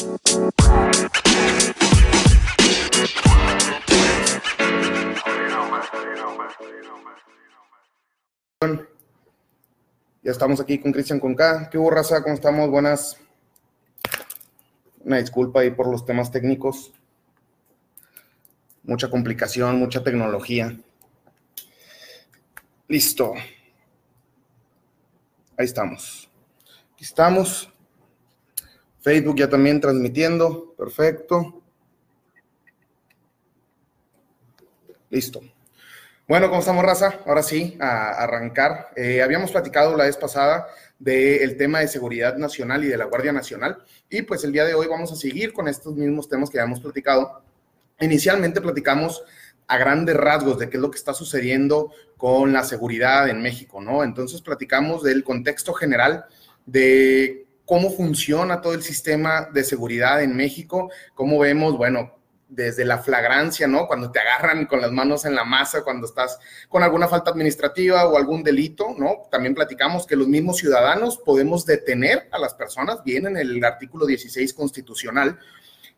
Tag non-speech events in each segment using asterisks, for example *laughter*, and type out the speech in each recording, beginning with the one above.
Ya estamos aquí con Cristian Conca. ¿Qué hubo? ¿Cómo estamos? Buenas. Una disculpa ahí por los temas técnicos. Mucha complicación, mucha tecnología. Listo. Ahí estamos. Aquí estamos. Facebook ya también transmitiendo. Perfecto. Listo. Bueno, ¿cómo estamos, raza? Ahora sí, a arrancar. Eh, habíamos platicado la vez pasada del tema de seguridad nacional y de la Guardia Nacional, y pues el día de hoy vamos a seguir con estos mismos temas que habíamos platicado. Inicialmente platicamos a grandes rasgos de qué es lo que está sucediendo con la seguridad en México, ¿no? Entonces platicamos del contexto general de cómo funciona todo el sistema de seguridad en México, cómo vemos, bueno, desde la flagrancia, ¿no? Cuando te agarran con las manos en la masa, cuando estás con alguna falta administrativa o algún delito, ¿no? También platicamos que los mismos ciudadanos podemos detener a las personas, viene en el artículo 16 constitucional.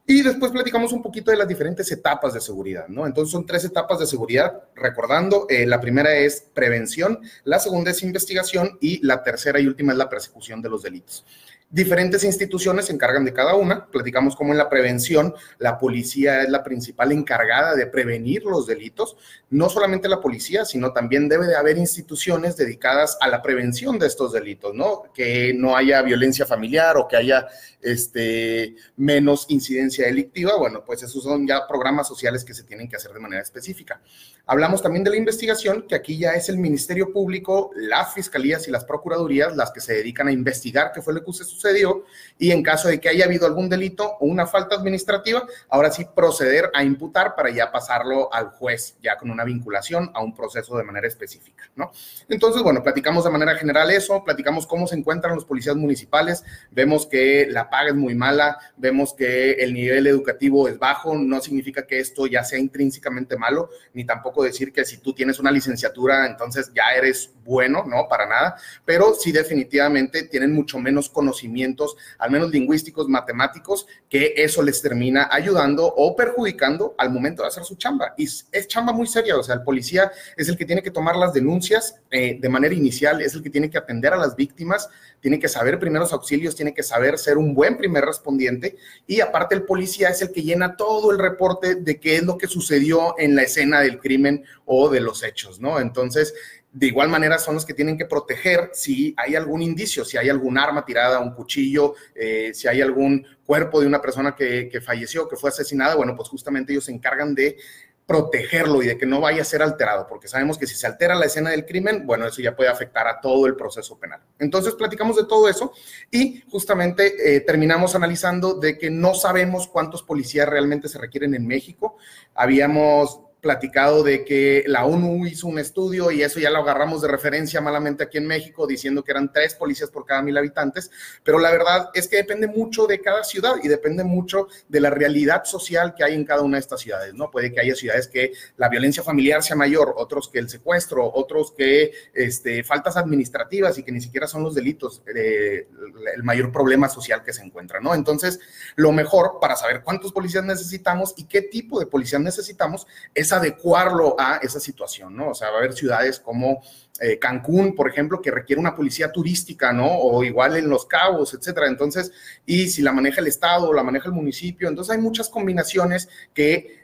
Y después platicamos un poquito de las diferentes etapas de seguridad, ¿no? Entonces son tres etapas de seguridad, recordando, eh, la primera es prevención, la segunda es investigación y la tercera y última es la persecución de los delitos. Diferentes instituciones se encargan de cada una. Platicamos cómo en la prevención la policía es la principal encargada de prevenir los delitos. No solamente la policía, sino también debe de haber instituciones dedicadas a la prevención de estos delitos, ¿no? Que no haya violencia familiar o que haya este, menos incidencia delictiva. Bueno, pues esos son ya programas sociales que se tienen que hacer de manera específica. Hablamos también de la investigación, que aquí ya es el Ministerio Público, las fiscalías y las procuradurías las que se dedican a investigar qué fue lo que sucedió y en caso de que haya habido algún delito o una falta administrativa, ahora sí proceder a imputar para ya pasarlo al juez, ya con una vinculación a un proceso de manera específica, ¿no? Entonces, bueno, platicamos de manera general eso, platicamos cómo se encuentran los policías municipales, vemos que la paga es muy mala, vemos que el nivel educativo es bajo, no significa que esto ya sea intrínsecamente malo, ni tampoco decir que si tú tienes una licenciatura, entonces ya eres bueno, no, para nada, pero sí definitivamente tienen mucho menos conocimientos, al menos lingüísticos, matemáticos, que eso les termina ayudando o perjudicando al momento de hacer su chamba. Y es chamba muy seria, o sea, el policía es el que tiene que tomar las denuncias eh, de manera inicial, es el que tiene que atender a las víctimas, tiene que saber primeros auxilios, tiene que saber ser un buen primer respondiente y aparte el policía es el que llena todo el reporte de qué es lo que sucedió en la escena del crimen o de los hechos, ¿no? Entonces, de igual manera son los que tienen que proteger si hay algún indicio, si hay algún arma tirada, un cuchillo, eh, si hay algún cuerpo de una persona que, falleció, que fue asesinada, bueno, pues justamente ellos se encargan de protegerlo y de que no vaya a ser alterado, porque sabemos que si se altera la escena del crimen, bueno, eso ya puede afectar a todo el proceso penal. Entonces, platicamos de todo eso y justamente eh, terminamos analizando de que no sabemos cuántos policías realmente se requieren en México. Habíamos platicado de que la ONU hizo un estudio y eso ya lo agarramos de referencia malamente aquí en México, diciendo que eran tres policías por cada mil habitantes, pero la verdad es que depende mucho de cada ciudad y depende mucho de la realidad social que hay en cada una de estas ciudades, ¿no? Puede que haya ciudades que la violencia familiar sea mayor, otros que el secuestro, otros que este, faltas administrativas y que ni siquiera son los delitos eh, el mayor problema social que se encuentra, ¿no? Entonces, lo mejor para saber cuántos policías necesitamos y qué tipo de policías necesitamos es adecuarlo a esa situación, ¿no? O sea, va a haber ciudades como eh, Cancún, por ejemplo, que requiere una policía turística, ¿no? O igual en Los Cabos, etcétera. Entonces, y si la maneja el Estado o la maneja el municipio, entonces hay muchas combinaciones que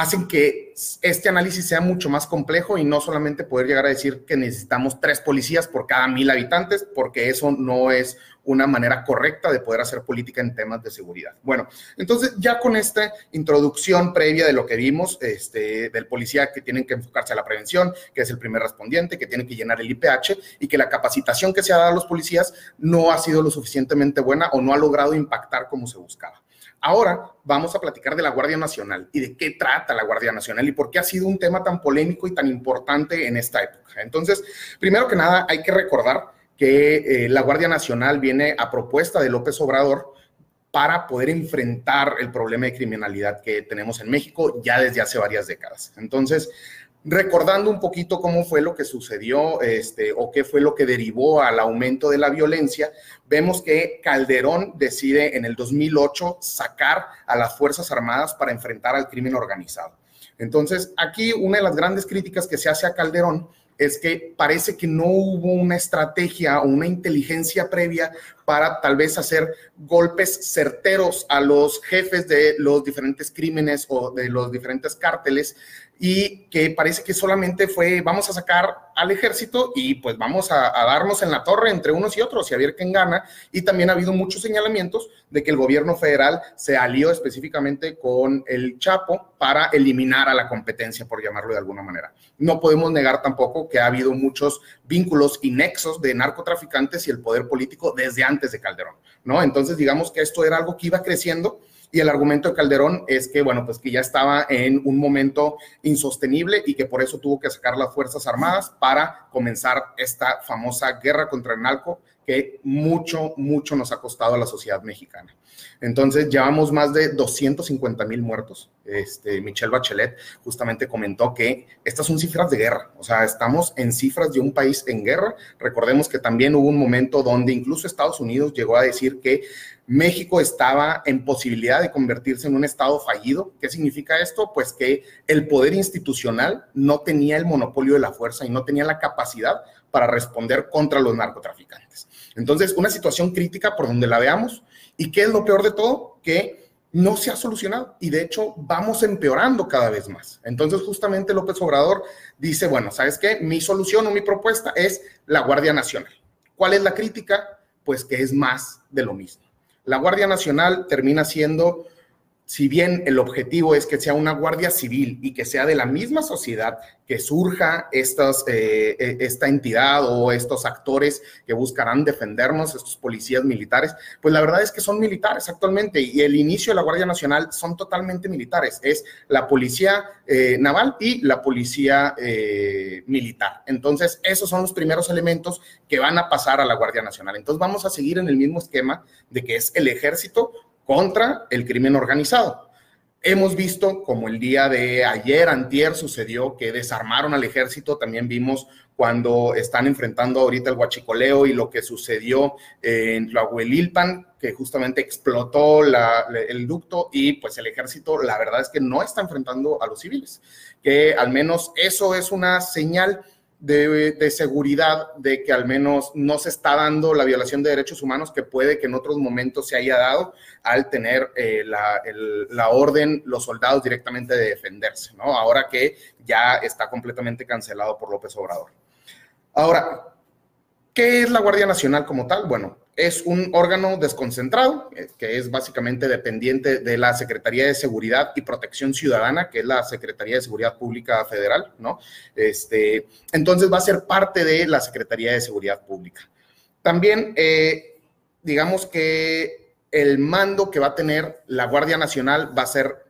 hacen que este análisis sea mucho más complejo y no solamente poder llegar a decir que necesitamos tres policías por cada mil habitantes, porque eso no es una manera correcta de poder hacer política en temas de seguridad. Bueno, entonces ya con esta introducción previa de lo que vimos, este, del policía que tienen que enfocarse a la prevención, que es el primer respondiente, que tiene que llenar el IPH y que la capacitación que se ha dado a los policías no ha sido lo suficientemente buena o no ha logrado impactar como se buscaba. Ahora vamos a platicar de la Guardia Nacional y de qué trata la Guardia Nacional y por qué ha sido un tema tan polémico y tan importante en esta época. Entonces, primero que nada, hay que recordar que eh, la Guardia Nacional viene a propuesta de López Obrador para poder enfrentar el problema de criminalidad que tenemos en México ya desde hace varias décadas. Entonces, recordando un poquito cómo fue lo que sucedió este, o qué fue lo que derivó al aumento de la violencia, vemos que Calderón decide en el 2008 sacar a las Fuerzas Armadas para enfrentar al crimen organizado. Entonces, aquí una de las grandes críticas que se hace a Calderón es que parece que no hubo una estrategia o una inteligencia previa para tal vez hacer golpes certeros a los jefes de los diferentes crímenes o de los diferentes cárteles y que parece que solamente fue vamos a sacar al ejército y pues vamos a, darnos en la torre entre unos y otros y a ver quién gana. Y también ha habido muchos señalamientos de que el gobierno federal se alió específicamente con el Chapo para eliminar a la competencia, por llamarlo de alguna manera. No podemos negar tampoco que ha habido muchos vínculos y nexos de narcotraficantes y el poder político desde antes de Calderón, ¿no? Entonces, digamos que esto era algo que iba creciendo y el argumento de Calderón es que, bueno, pues que ya estaba en un momento insostenible y que por eso tuvo que sacar las Fuerzas Armadas para comenzar esta famosa guerra contra el narco que mucho, mucho nos ha costado a la sociedad mexicana. Entonces, llevamos más de 250 mil muertos. Este, Michelle Bachelet justamente comentó que estas son cifras de guerra, o sea, estamos en cifras de un país en guerra. Recordemos que también hubo un momento donde incluso Estados Unidos llegó a decir que México estaba en posibilidad de convertirse en un Estado fallido. ¿Qué significa esto? Pues que el poder institucional no tenía el monopolio de la fuerza y no tenía la capacidad para responder contra los narcotraficantes. Entonces, una situación crítica por donde la veamos. ¿Y qué es lo peor de todo? Que no se ha solucionado y de hecho vamos empeorando cada vez más. Entonces, justamente López Obrador dice, bueno, ¿sabes qué? Mi solución o mi propuesta es la Guardia Nacional. ¿Cuál es la crítica? Pues que es más de lo mismo la Guardia Nacional termina siendo, si bien el objetivo es que sea una Guardia Civil y que sea de la misma sociedad que surja estas, eh, eh, esta entidad o estos actores que buscarán defendernos, estos policías militares, pues la verdad es que son militares actualmente y el inicio de la Guardia Nacional son totalmente militares. Es la policía eh, naval y la policía militar. Entonces, esos son los primeros elementos que van a pasar a la Guardia Nacional. Entonces, vamos a seguir en el mismo esquema de que es el ejército contra el crimen organizado. Hemos visto como el día de ayer, antier, sucedió que desarmaron al ejército. También vimos cuando están enfrentando ahorita el huachicoleo y lo que sucedió en Tlahuelilpan, que justamente explotó el ducto y pues el ejército, la verdad es que no está enfrentando a los civiles, que al menos eso es una señal de, seguridad de que al menos no se está dando la violación de derechos humanos que puede que en otros momentos se haya dado al tener eh, la, la, orden los soldados directamente de defenderse, ¿no? Ahora que ya está completamente cancelado por López Obrador. Ahora, ¿qué es la Guardia Nacional como tal? Bueno, es un órgano desconcentrado, eh, que es básicamente dependiente de la Secretaría de Seguridad y Protección Ciudadana, que es la Secretaría de Seguridad Pública Federal, ¿no? Este, entonces va a ser parte de la Secretaría de Seguridad Pública. También, eh, digamos que el mando que va a tener la Guardia Nacional va a ser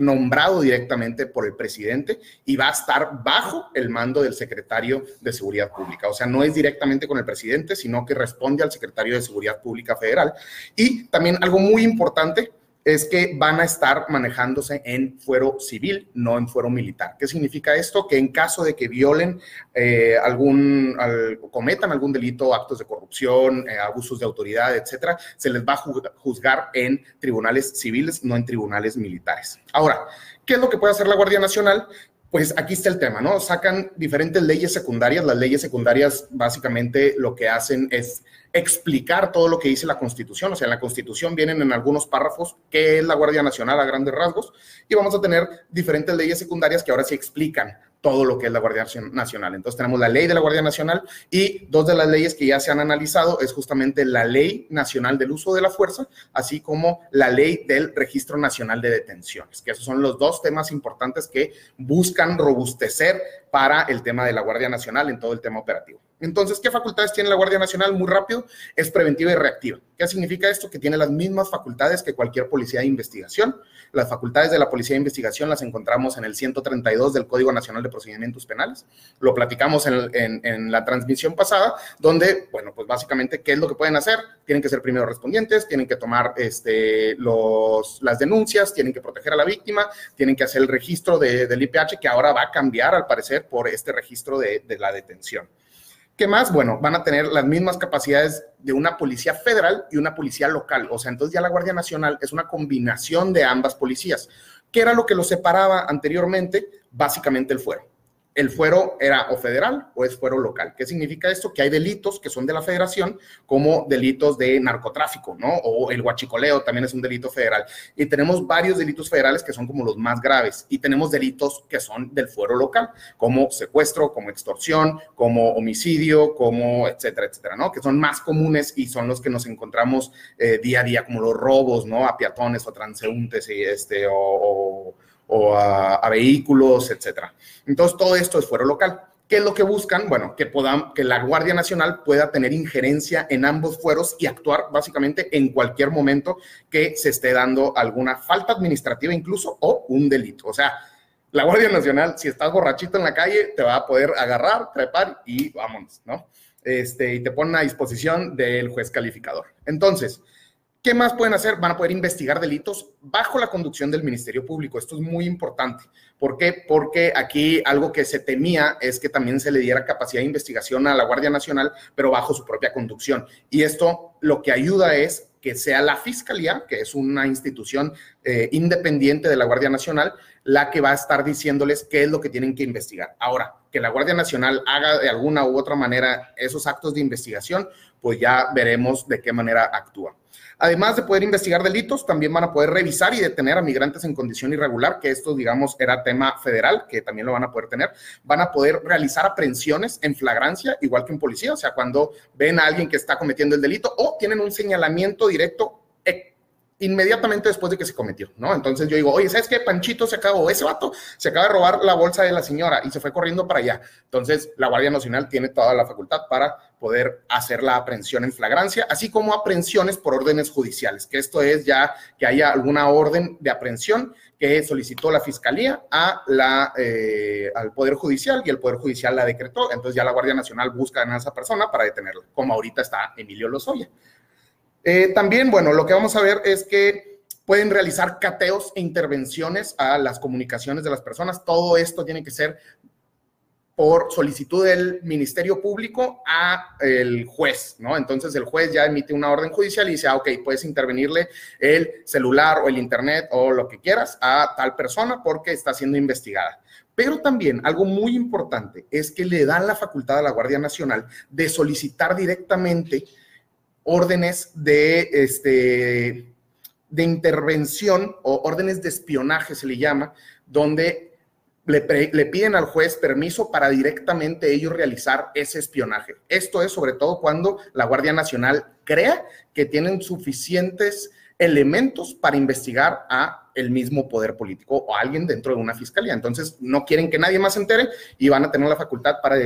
nombrado directamente por el presidente y va a estar bajo el mando del secretario de Seguridad Pública. O sea, no es directamente con el presidente, sino que responde al secretario de Seguridad Pública Federal. Y también algo muy importante es que van a estar manejándose en fuero civil, no en fuero militar. ¿Qué significa esto? Que en caso de que violen eh, algún, cometan algún delito, actos de corrupción, eh, abusos de autoridad, etcétera, se les va a juzgar en tribunales civiles, no en tribunales militares. Ahora, ¿qué es lo que puede hacer la Guardia Nacional? Pues aquí está el tema, ¿no? Sacan diferentes leyes secundarias. Las leyes secundarias básicamente lo que hacen es explicar todo lo que dice la Constitución. O sea, en la Constitución vienen en algunos párrafos qué es la Guardia Nacional a grandes rasgos y vamos a tener diferentes leyes secundarias que ahora sí explican todo lo que es la Guardia Nacional. Entonces tenemos la ley de la Guardia Nacional y dos de las leyes que ya se han analizado es justamente la Ley Nacional del Uso de la Fuerza, así como la Ley del Registro Nacional de Detenciones, que esos son los dos temas importantes que buscan robustecer para el tema de la Guardia Nacional en todo el tema operativo. Entonces, ¿qué facultades tiene la Guardia Nacional? Muy rápido, es preventiva y reactiva. ¿Qué significa esto? Que tiene las mismas facultades que cualquier policía de investigación. Las facultades de la policía de investigación las encontramos en el 132 del Código Nacional de Procedimientos Penales. Lo platicamos en, la transmisión pasada, donde, bueno, pues básicamente, ¿qué es lo que pueden hacer? Tienen que ser primeros respondientes, tienen que tomar este, los, las denuncias, tienen que proteger a la víctima, tienen que hacer el registro del IPH, que ahora va a cambiar, al parecer, por este registro de la detención. ¿Qué más? Bueno, van a tener las mismas capacidades de una policía federal y una policía local. O sea, entonces ya la Guardia Nacional es una combinación de ambas policías. ¿Qué era lo que los separaba anteriormente? Básicamente el fuero el fuero era o federal o es fuero local. ¿Qué significa esto? Que hay delitos que son de la federación, como delitos de narcotráfico, ¿no? O el huachicoleo también es un delito federal. Y tenemos varios delitos federales que son como los más graves. Y tenemos delitos que son del fuero local, como secuestro, como extorsión, como homicidio, como etcétera, etcétera, ¿no? Que son más comunes y son los que nos encontramos eh, día a día, como los robos, ¿no? A peatones o transeúntes y este, o o a, vehículos, etcétera. Entonces, todo esto es fuero local. ¿Qué es lo que buscan? Bueno, que, puedan, que la Guardia Nacional pueda tener injerencia en ambos fueros y actuar básicamente en cualquier momento que se esté dando alguna falta administrativa incluso o un delito. O sea, la Guardia Nacional, si estás borrachito en la calle, te va a poder agarrar, trepar y vámonos, ¿no? Este, y te ponen a disposición del juez calificador. Entonces, ¿Qué más pueden hacer? Van a poder investigar delitos bajo la conducción del Ministerio Público. Esto es muy importante. ¿Por qué? Porque aquí algo que se temía es que también se le diera capacidad de investigación a la Guardia Nacional, pero bajo su propia conducción. Y esto lo que ayuda es que sea la Fiscalía, que es una institución eh, independiente de la Guardia Nacional, la que va a estar diciéndoles qué es lo que tienen que investigar. Ahora, que la Guardia Nacional haga de alguna u otra manera esos actos de investigación, pues ya veremos de qué manera actúa. Además de poder investigar delitos, también van a poder revisar y detener a migrantes en condición irregular, que esto, digamos, era tema federal, que también lo van a poder tener. Van a poder realizar aprehensiones en flagrancia, igual que un policía, o sea, cuando ven a alguien que está cometiendo el delito o tienen un señalamiento directo inmediatamente después de que se cometió, ¿no? Entonces yo digo, oye, ¿sabes qué? Panchito se acabó, ese vato se acaba de robar la bolsa de la señora y se fue corriendo para allá. Entonces, la Guardia Nacional tiene toda la facultad para poder hacer la aprehensión en flagrancia, así como aprehensiones por órdenes judiciales, que esto es ya que haya alguna orden de aprehensión que solicitó la Fiscalía a la, eh, al Poder Judicial y el Poder Judicial la decretó. Entonces ya la Guardia Nacional busca a esa persona para detenerla, como ahorita está Emilio Lozoya. Eh, también, bueno, lo que vamos a ver es que pueden realizar cateos e intervenciones a las comunicaciones de las personas. Todo esto tiene que ser por solicitud del Ministerio Público a el juez, ¿no? Entonces el juez ya emite una orden judicial y dice, ah, ok, puedes intervenirle el celular o el internet o lo que quieras a tal persona porque está siendo investigada. Pero también algo muy importante es que le dan la facultad a la Guardia Nacional de solicitar directamente órdenes de, este, de intervención o órdenes de espionaje, se le llama, donde le, piden al juez permiso para directamente ellos realizar ese espionaje. Esto es sobre todo cuando la Guardia Nacional crea que tienen suficientes elementos para investigar a el mismo poder político o a alguien dentro de una fiscalía. Entonces, no quieren que nadie más se entere y van a tener la facultad para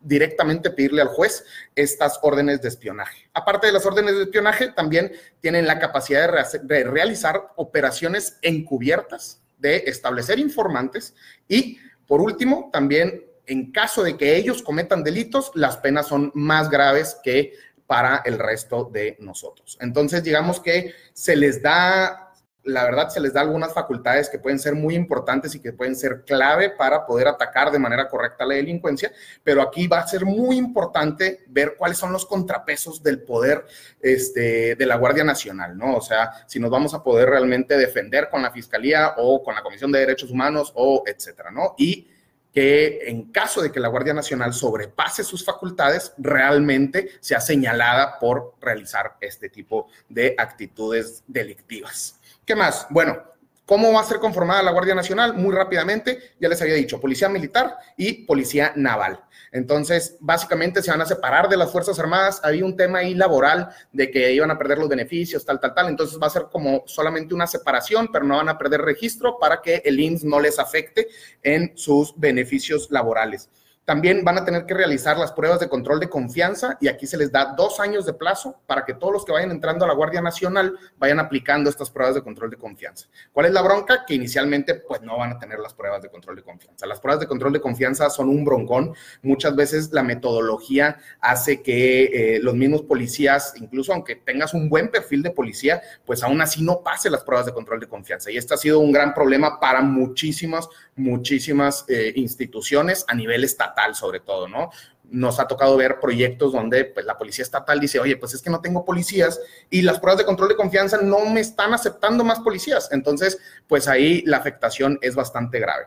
directamente pedirle al juez estas órdenes de espionaje. Aparte de las órdenes de espionaje, también tienen la capacidad de realizar operaciones encubiertas de establecer informantes y, por último, también en caso de que ellos cometan delitos, las penas son más graves que para el resto de nosotros. Entonces, digamos que se les da la verdad se les da algunas facultades que pueden ser muy importantes y que pueden ser clave para poder atacar de manera correcta la delincuencia, pero aquí va a ser muy importante ver cuáles son los contrapesos del poder este, de la Guardia Nacional, ¿no? O sea, si nos vamos a poder realmente defender con la Fiscalía o con la Comisión de Derechos Humanos o etcétera, ¿no? Y que en caso de que la Guardia Nacional sobrepase sus facultades, realmente sea señalada por realizar este tipo de actitudes delictivas. ¿Qué más? Bueno, ¿Cómo va a ser conformada la Guardia Nacional? Muy rápidamente, ya les había dicho, Policía Militar y Policía Naval. Entonces, básicamente se van a separar de las Fuerzas Armadas. Había un tema ahí laboral de que iban a perder los beneficios, tal, tal, tal. Entonces va a ser como solamente una separación, pero no van a perder registro para que el IMSS no les afecte en sus beneficios laborales. También van a tener que realizar las pruebas de control de confianza y aquí se les da dos años de plazo para que todos los que vayan entrando a la Guardia Nacional vayan aplicando estas pruebas de control de confianza. ¿Cuál es la bronca? Que inicialmente pues no van a tener las pruebas de control de confianza. Las pruebas de control de confianza son un broncón. Muchas veces la metodología hace que eh, los mismos policías, incluso aunque tengas un buen perfil de policía, pues aún así no pase las pruebas de control de confianza. Y este ha sido un gran problema para muchísimas, muchísimas eh, instituciones a nivel estatal sobre todo, ¿no? Nos ha tocado ver proyectos donde pues, la policía estatal dice, oye, pues es que no tengo policías y las pruebas de control de confianza no me están aceptando más policías. Entonces, pues ahí la afectación es bastante grave.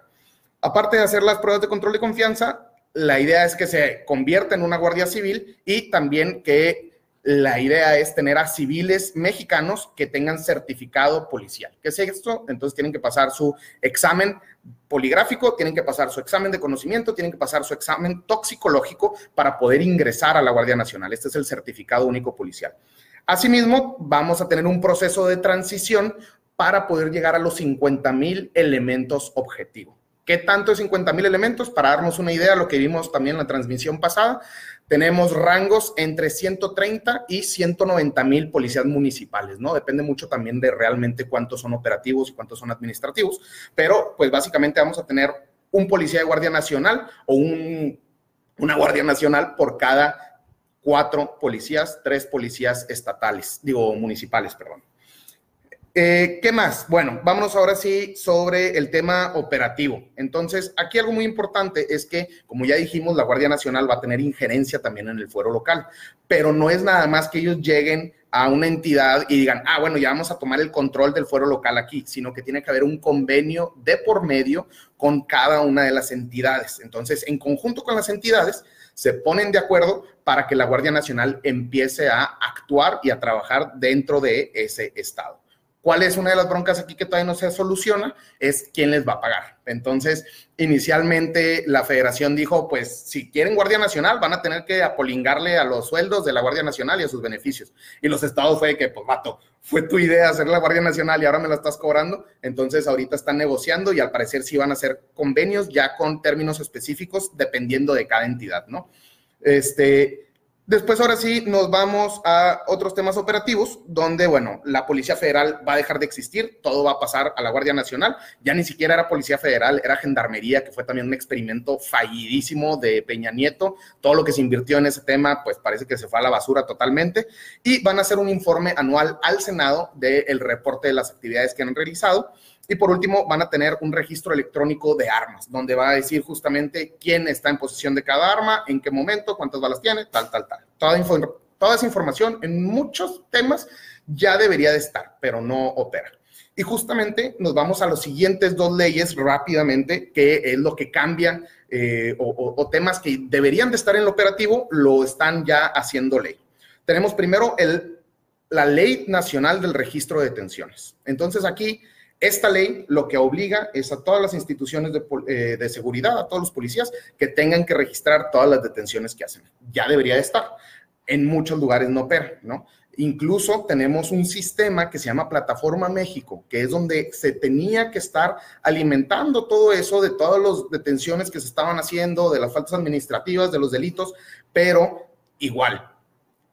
Aparte de hacer las pruebas de control de confianza, la idea es que se convierta en una guardia civil y también que la idea es tener a civiles mexicanos que tengan certificado policial. ¿Qué es esto? Entonces tienen que pasar su examen poligráfico, tienen que pasar su examen de conocimiento, tienen que pasar su examen toxicológico para poder ingresar a la Guardia Nacional. Este es el certificado único policial. Asimismo, vamos a tener un proceso de transición para poder llegar a los 50 mil elementos objetivo. ¿Qué tanto es 50 mil elementos? Para darnos una idea, lo que vimos también en la transmisión pasada, tenemos rangos entre 130 y 190 mil policías municipales, ¿no? Depende mucho también de realmente cuántos son operativos y cuántos son administrativos, pero pues básicamente vamos a tener un policía de Guardia Nacional o un, una Guardia Nacional por cada cuatro policías, tres policías estatales, digo municipales, perdón. Eh, ¿Qué más? Bueno, vámonos ahora sí sobre el tema operativo. Entonces, aquí algo muy importante es que, como ya dijimos, la Guardia Nacional va a tener injerencia también en el fuero local, pero no es nada más que ellos lleguen a una entidad y digan, ah, bueno, ya vamos a tomar el control del fuero local aquí, sino que tiene que haber un convenio de por medio con cada una de las entidades. Entonces, en conjunto con las entidades, se ponen de acuerdo para que la Guardia Nacional empiece a actuar y a trabajar dentro de ese estado. ¿Cuál es una de las broncas aquí que todavía no se soluciona? Es quién les va a pagar. Entonces, inicialmente la federación dijo, pues si quieren Guardia Nacional, van a tener que apolingarle a los sueldos de la Guardia Nacional y a sus beneficios. Y los estados fue que, pues, vato, fue tu idea hacer la Guardia Nacional y ahora me la estás cobrando. Entonces, ahorita están negociando y al parecer sí van a hacer convenios ya con términos específicos dependiendo de cada entidad, ¿no? Este, Después, ahora sí, nos vamos a otros temas operativos, donde, bueno, la Policía Federal va a dejar de existir, todo va a pasar a la Guardia Nacional. Ya ni siquiera era Policía Federal, era Gendarmería, que fue también un experimento fallidísimo de Peña Nieto. Todo lo que se invirtió en ese tema, pues parece que se fue a la basura totalmente. Y van a hacer un informe anual al Senado del reporte de las actividades que han realizado. Y por último, van a tener un registro electrónico de armas, donde va a decir justamente quién está en posesión de cada arma, en qué momento, cuántas balas tiene, tal, tal, tal. Toda, toda esa información en muchos temas ya debería de estar, pero no opera. Y justamente nos vamos a los siguientes dos leyes rápidamente, que es lo que cambian eh, o, temas que deberían de estar en el operativo, lo están ya haciendo ley. Tenemos primero el, la Ley Nacional del Registro de Detenciones. Entonces aquí esta ley lo que obliga es a todas las instituciones eh, de, seguridad, a todos los policías, que tengan que registrar todas las detenciones que hacen. Ya debería de estar. En muchos lugares no opera, ¿no? Incluso tenemos un sistema que se llama Plataforma México, que es donde se tenía que estar alimentando todo eso de todas las detenciones que se estaban haciendo, de las faltas administrativas, de los delitos, pero igual,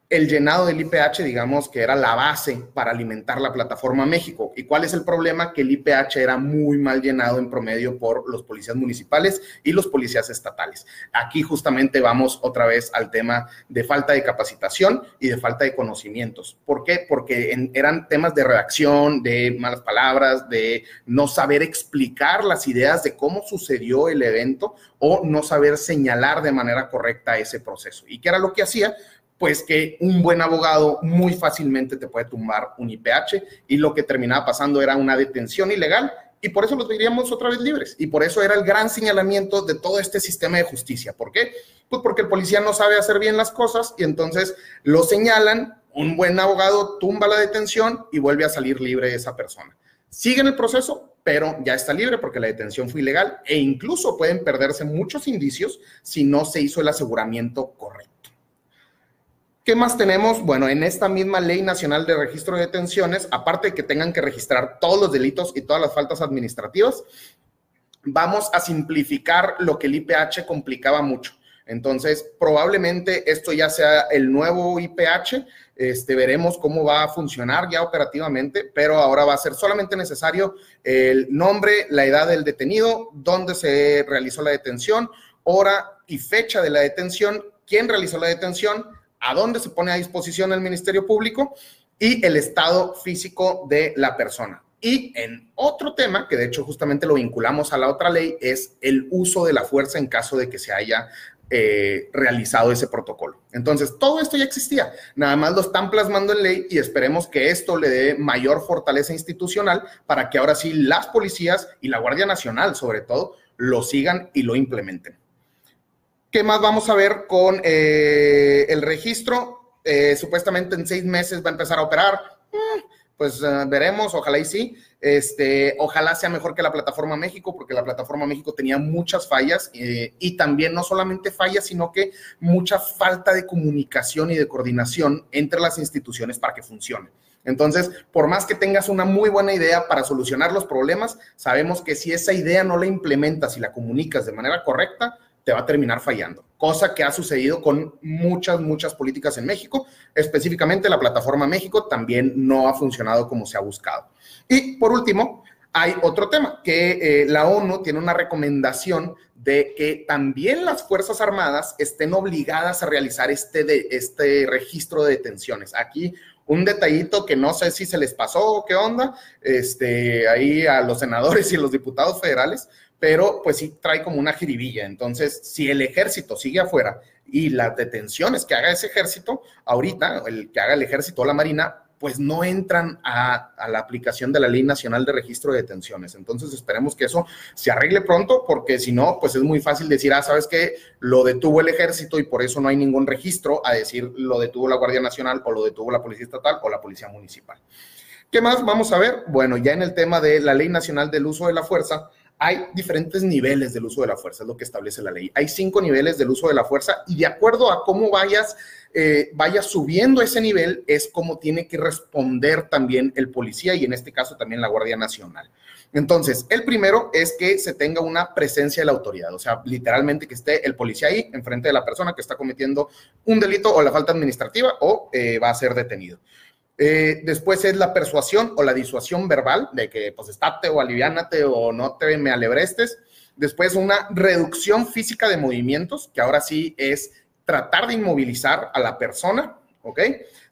el llenado del IPH, digamos que era la base para alimentar la plataforma México. ¿Y cuál es el problema? Que el IPH era muy mal llenado en promedio por los policías municipales y los policías estatales. Aquí justamente vamos otra vez al tema de falta de capacitación y de falta de conocimientos. ¿Por qué? Porque eran temas de redacción, de malas palabras, de no saber explicar las ideas de cómo sucedió el evento o no saber señalar de manera correcta ese proceso. ¿Y qué era lo que hacía? Pues que un buen abogado muy fácilmente te puede tumbar un IPH y lo que terminaba pasando era una detención ilegal y por eso los veríamos otra vez libres. Y por eso era el gran señalamiento de todo este sistema de justicia. ¿Por qué? Pues porque el policía no sabe hacer bien las cosas y entonces lo señalan un buen abogado tumba la detención y vuelve a salir libre esa persona. Sigue en el proceso, pero ya está libre porque la detención fue ilegal e incluso pueden perderse muchos indicios si no se hizo el aseguramiento correcto. ¿Qué más tenemos? Bueno, en esta misma Ley Nacional de Registro de Detenciones, aparte de que tengan que registrar todos los delitos y todas las faltas administrativas, vamos a simplificar lo que el IPH complicaba mucho. Entonces, probablemente esto ya sea el nuevo IPH, este, veremos cómo va a funcionar ya operativamente, pero ahora va a ser solamente necesario el nombre, la edad del detenido, dónde se realizó la detención, hora y fecha de la detención, quién realizó la detención, a dónde se pone a disposición el Ministerio Público y el estado físico de la persona. Y en otro tema, que de hecho justamente lo vinculamos a la otra ley, es el uso de la fuerza en caso de que se haya eh, realizado ese protocolo. Entonces, todo esto ya existía, nada más lo están plasmando en ley y esperemos que esto le dé mayor fortaleza institucional para que ahora sí las policías y la Guardia Nacional, sobre todo, lo sigan y lo implementen. ¿Qué más vamos a ver con eh, el registro? Eh, supuestamente en seis meses va a empezar a operar. Mm, pues eh, veremos, ojalá y sí. Este, ojalá sea mejor que la plataforma México, porque la plataforma México tenía muchas fallas y también no solamente fallas, sino que mucha falta de comunicación y de coordinación entre las instituciones para que funcione. Entonces, por más que tengas una muy buena idea para solucionar los problemas, sabemos que si esa idea no la implementas y la comunicas de manera correcta, te va a terminar fallando, cosa que ha sucedido con muchas, muchas políticas en México, específicamente la plataforma México también no ha funcionado como se ha buscado. Y por último, hay otro tema, que eh, la ONU tiene una recomendación de que también las Fuerzas Armadas estén obligadas a realizar este, de, este registro de detenciones. Aquí un detallito que no sé si se les pasó o qué onda, este, ahí a los senadores y los diputados federales, pero pues sí trae como una jiribilla. Entonces, si el ejército sigue afuera y las detenciones que haga ese ejército, ahorita, el que haga el ejército o la marina, pues no entran a, la aplicación de la Ley Nacional de Registro de Detenciones. Entonces esperemos que eso se arregle pronto, porque si no, pues es muy fácil decir, ah, sabes que lo detuvo el ejército y por eso no hay ningún registro, a decir lo detuvo la Guardia Nacional o lo detuvo la Policía Estatal o la Policía Municipal. ¿Qué más vamos a ver? Bueno, ya en el tema de la Ley Nacional del Uso de la Fuerza, hay diferentes niveles del uso de la fuerza, es lo que establece la ley. Hay cinco niveles del uso de la fuerza y de acuerdo a cómo vayas, eh, vayas subiendo ese nivel, es como tiene que responder también el policía y en este caso también la Guardia Nacional. Entonces, el primero es que se tenga una presencia de la autoridad, o sea, literalmente que esté el policía ahí enfrente de la persona que está cometiendo un delito o la falta administrativa o eh, va a ser detenido. Eh, después es la persuasión o la disuasión verbal, de que pues estate o aliviánate o no te me alebrestes. Después una reducción física de movimientos, que ahora sí es tratar de inmovilizar a la persona, ¿ok?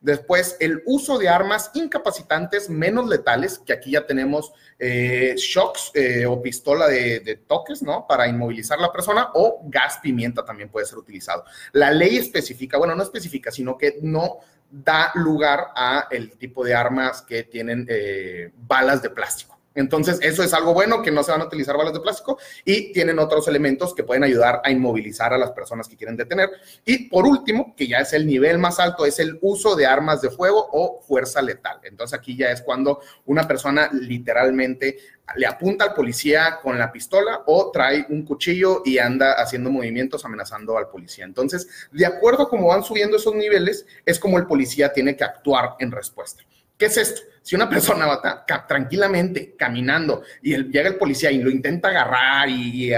Después el uso de armas incapacitantes menos letales, que aquí ya tenemos eh, shocks eh, o pistola de, toques, ¿no? Para inmovilizar a la persona o gas pimienta también puede ser utilizado. La ley especifica, bueno, no especifica, sino que no da lugar a el tipo de armas que tienen eh, balas de plástico. Entonces, eso es algo bueno, que no se van a utilizar balas de plástico y tienen otros elementos que pueden ayudar a inmovilizar a las personas que quieren detener. Y por último, que ya es el nivel más alto, es el uso de armas de fuego o fuerza letal. Entonces, aquí ya es cuando una persona literalmente le apunta al policía con la pistola o trae un cuchillo y anda haciendo movimientos amenazando al policía. Entonces, de acuerdo a cómo van subiendo esos niveles, es como el policía tiene que actuar en respuesta. ¿Qué es esto? Si una persona va tranquilamente caminando y llega el policía y lo intenta agarrar y,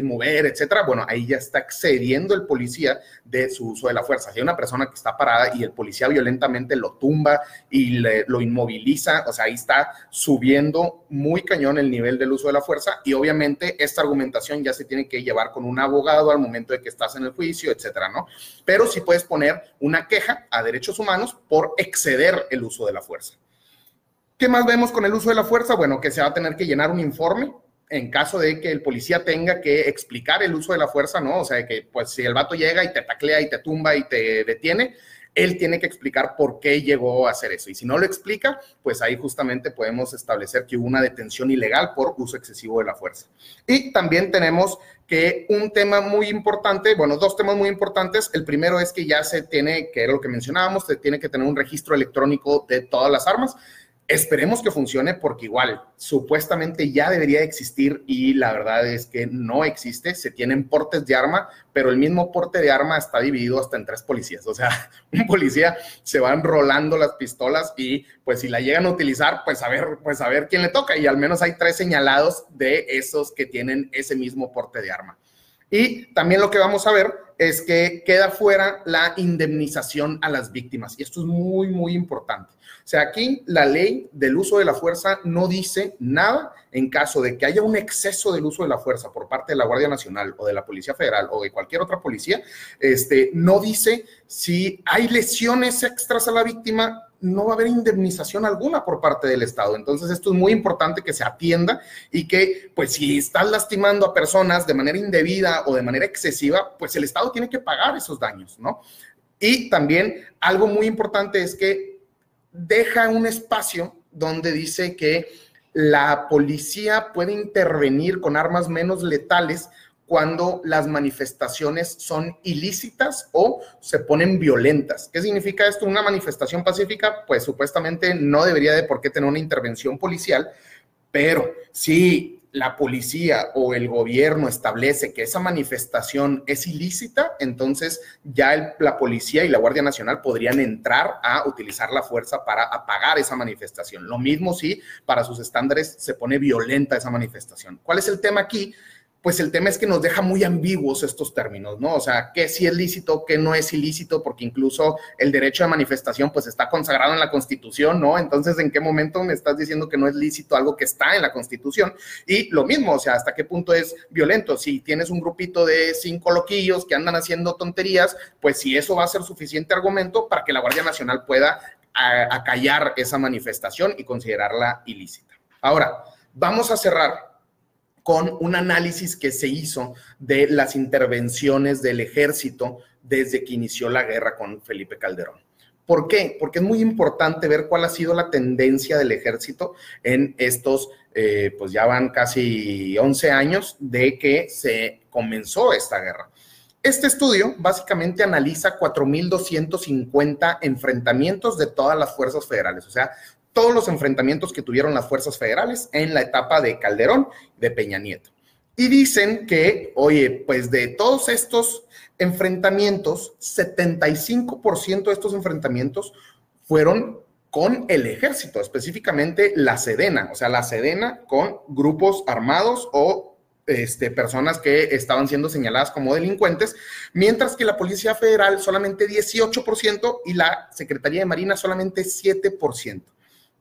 mover, etcétera, bueno, ahí ya está excediendo el policía de su uso de la fuerza. Si hay una persona que está parada y el policía violentamente lo tumba y lo inmoviliza, o sea, ahí está subiendo muy cañón el nivel del uso de la fuerza y obviamente esta argumentación ya se tiene que llevar con un abogado al momento de que estás en el juicio, etcétera, ¿no? Pero sí puedes poner una queja a derechos humanos por exceder el uso de la fuerza. ¿Qué más vemos con el uso de la fuerza? Bueno, que se va a tener que llenar un informe en caso de que el policía tenga que explicar el uso de la fuerza, ¿no? O sea, que pues si el vato llega y te taclea y te tumba y te detiene, él tiene que explicar por qué llegó a hacer eso. Y si no lo explica, pues ahí justamente podemos establecer que hubo una detención ilegal por uso excesivo de la fuerza. Y también tenemos que un tema muy importante, bueno, dos temas muy importantes. El primero es que ya se tiene, que era lo que mencionábamos, se tiene que tener un registro electrónico de todas las armas. Esperemos que funcione porque igual supuestamente ya debería existir y la verdad es que no existe. Se tienen portes de arma, pero el mismo porte de arma está dividido hasta en tres policías. O sea, *laughs* un policía se van rolando las pistolas y pues si la llegan a utilizar, pues a ver, pues a ver quién le toca. Y al menos hay tres señalados de esos que tienen ese mismo porte de arma. Y también lo que vamos a ver es que queda fuera la indemnización a las víctimas. Y esto es muy, muy importante. O sea, aquí la ley del uso de la fuerza no dice nada en caso de que haya un exceso del uso de la fuerza por parte de la Guardia Nacional o de la Policía Federal o de cualquier otra policía, este, no dice si hay lesiones extras a la víctima, no va a haber indemnización alguna por parte del Estado. Entonces, esto es muy importante que se atienda y que, pues, si estás lastimando a personas de manera indebida o de manera excesiva, pues el Estado tiene que pagar esos daños, ¿no? Y también algo muy importante es que deja un espacio donde dice que la policía puede intervenir con armas menos letales cuando las manifestaciones son ilícitas o se ponen violentas. ¿Qué significa esto? Una manifestación pacífica, pues supuestamente no debería de por qué tener una intervención policial, pero si la policía o el gobierno establece que esa manifestación es ilícita, entonces ya la policía y la Guardia Nacional podrían entrar a utilizar la fuerza para apagar esa manifestación. Lo mismo si para sus estándares se pone violenta esa manifestación. ¿Cuál es el tema aquí? Pues el tema es que nos deja muy ambiguos estos términos, ¿no? O sea, qué sí es lícito, qué no es ilícito, porque incluso el derecho de manifestación pues está consagrado en la Constitución, ¿no? Entonces, ¿en qué momento me estás diciendo que no es lícito algo que está en la Constitución? Y lo mismo, o sea, ¿hasta qué punto es violento? Si tienes un grupito de cinco loquillos que andan haciendo tonterías, pues si eso va a ser suficiente argumento para que la Guardia Nacional pueda acallar esa manifestación y considerarla ilícita. Ahora, vamos a cerrar con un análisis que se hizo de las intervenciones del ejército desde que inició la guerra con Felipe Calderón. ¿Por qué? Porque es muy importante ver cuál ha sido la tendencia del ejército en estos, eh, pues ya van casi 11 años de que se comenzó esta guerra. Este estudio básicamente analiza 4.250 enfrentamientos de todas las fuerzas federales, o sea, todos los enfrentamientos que tuvieron las fuerzas federales en la etapa de Calderón, de Peña Nieto. Y dicen que, oye, pues de todos estos enfrentamientos, 75% de estos enfrentamientos fueron con el ejército, específicamente la Sedena, o sea, la Sedena con grupos armados o este, personas que estaban siendo señaladas como delincuentes, mientras que la Policía Federal solamente 18% y la Secretaría de Marina solamente 7%.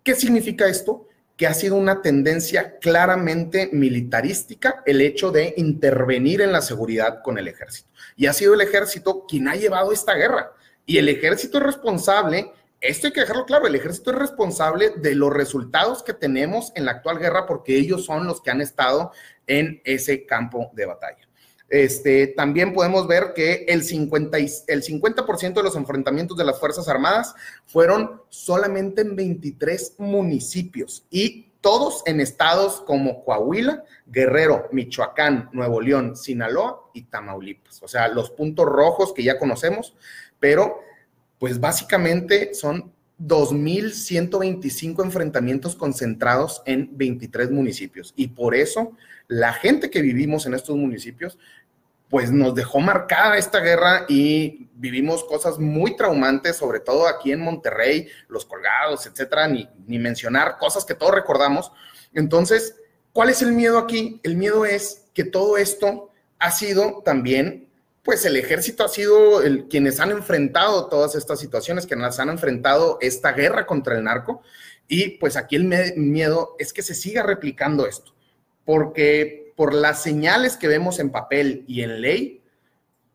¿Qué significa esto? Que ha sido una tendencia claramente militarística el hecho de intervenir en la seguridad con el ejército. Y ha sido el ejército quien ha llevado esta guerra. Y el ejército es responsable, esto hay que dejarlo claro, el ejército es responsable de los resultados que tenemos en la actual guerra porque ellos son los que han estado en ese campo de batalla. Este, también podemos ver que el 50, el 50 de los enfrentamientos de las Fuerzas Armadas fueron solamente en 23 municipios y todos en estados como Coahuila, Guerrero, Michoacán, Nuevo León, Sinaloa y Tamaulipas. O sea, los puntos rojos que ya conocemos, pero pues básicamente son 2.125 enfrentamientos concentrados en 23 municipios. Y por eso la gente que vivimos en estos municipios pues nos dejó marcada esta guerra y vivimos cosas muy traumantes, sobre todo aquí en Monterrey, los colgados, etcétera, ni, ni mencionar cosas que todos recordamos. Entonces, ¿cuál es el miedo aquí? El miedo es que todo esto ha sido también, pues el ejército ha sido quienes han enfrentado todas estas situaciones, quienes han enfrentado esta guerra contra el narco. Y pues aquí el miedo es que se siga replicando esto, porque por las señales que vemos en papel y en ley,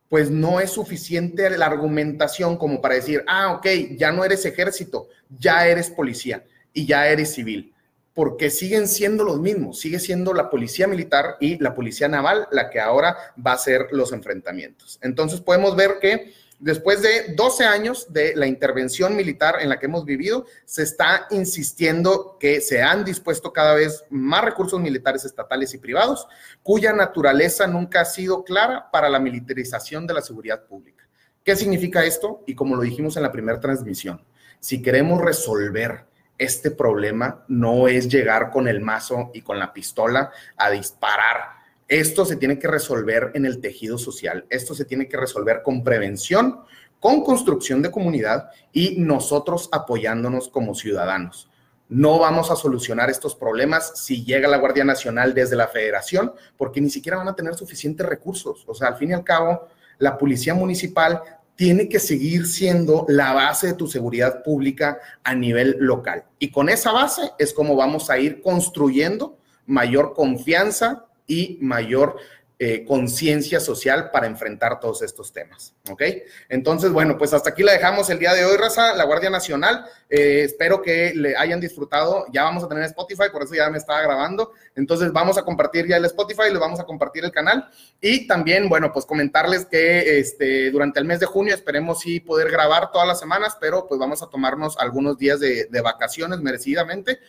pues no es suficiente la argumentación como para decir, ah, ok, ya no eres ejército, ya eres policía y ya eres civil, porque siguen siendo los mismos, sigue siendo la policía militar y la policía naval la que ahora va a hacer los enfrentamientos. Entonces podemos ver que Después de 12 años de la intervención militar en la que hemos vivido, se está insistiendo que se han dispuesto cada vez más recursos militares estatales y privados, cuya naturaleza nunca ha sido clara para la militarización de la seguridad pública. ¿Qué significa esto? Y como lo dijimos en la primera transmisión, si queremos resolver este problema, no es llegar con el mazo y con la pistola a disparar esto se tiene que resolver en el tejido social, esto se tiene que resolver con prevención, con construcción de comunidad y nosotros apoyándonos como ciudadanos. No vamos a solucionar estos problemas si llega la Guardia Nacional desde la federación, porque ni siquiera van a tener suficientes recursos. O sea, al fin y al cabo, la policía municipal tiene que seguir siendo la base de tu seguridad pública a nivel local. Y con esa base es como vamos a ir construyendo mayor confianza y mayor eh, conciencia social para enfrentar todos estos temas. ¿Ok? Entonces, bueno, pues hasta aquí la dejamos el día de hoy, Raza, la Guardia Nacional. Eh, espero que le hayan disfrutado. Ya vamos a tener Spotify, por eso ya me estaba grabando. Entonces, vamos a compartir ya el Spotify, les vamos a compartir el canal. Y también, bueno, pues comentarles que este, durante el mes de junio esperemos sí poder grabar todas las semanas, pero pues vamos a tomarnos algunos días de, de vacaciones merecidamente.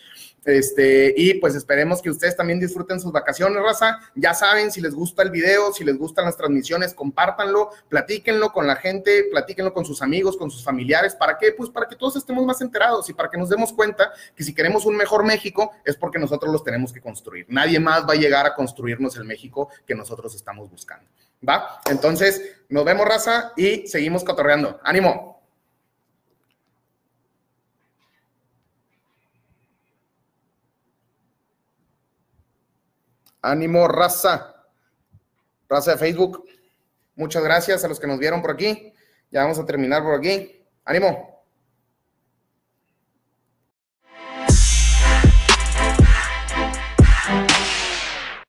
Este, y pues esperemos que ustedes también disfruten sus vacaciones, raza. Ya saben, si les gusta el video, si les gustan las transmisiones, compártanlo, platíquenlo con la gente, platíquenlo con sus amigos, con sus familiares. ¿Para qué? Pues para que todos estemos más enterados y para que nos demos cuenta que si queremos un mejor México es porque nosotros los tenemos que construir. Nadie más va a llegar a construirnos el México que nosotros estamos buscando. ¿Va? Entonces, nos vemos, raza, y seguimos cotorreando. ¡Ánimo! Ánimo, raza. Raza de Facebook. Muchas gracias a los que nos vieron por aquí. Ya vamos a terminar por aquí. Ánimo.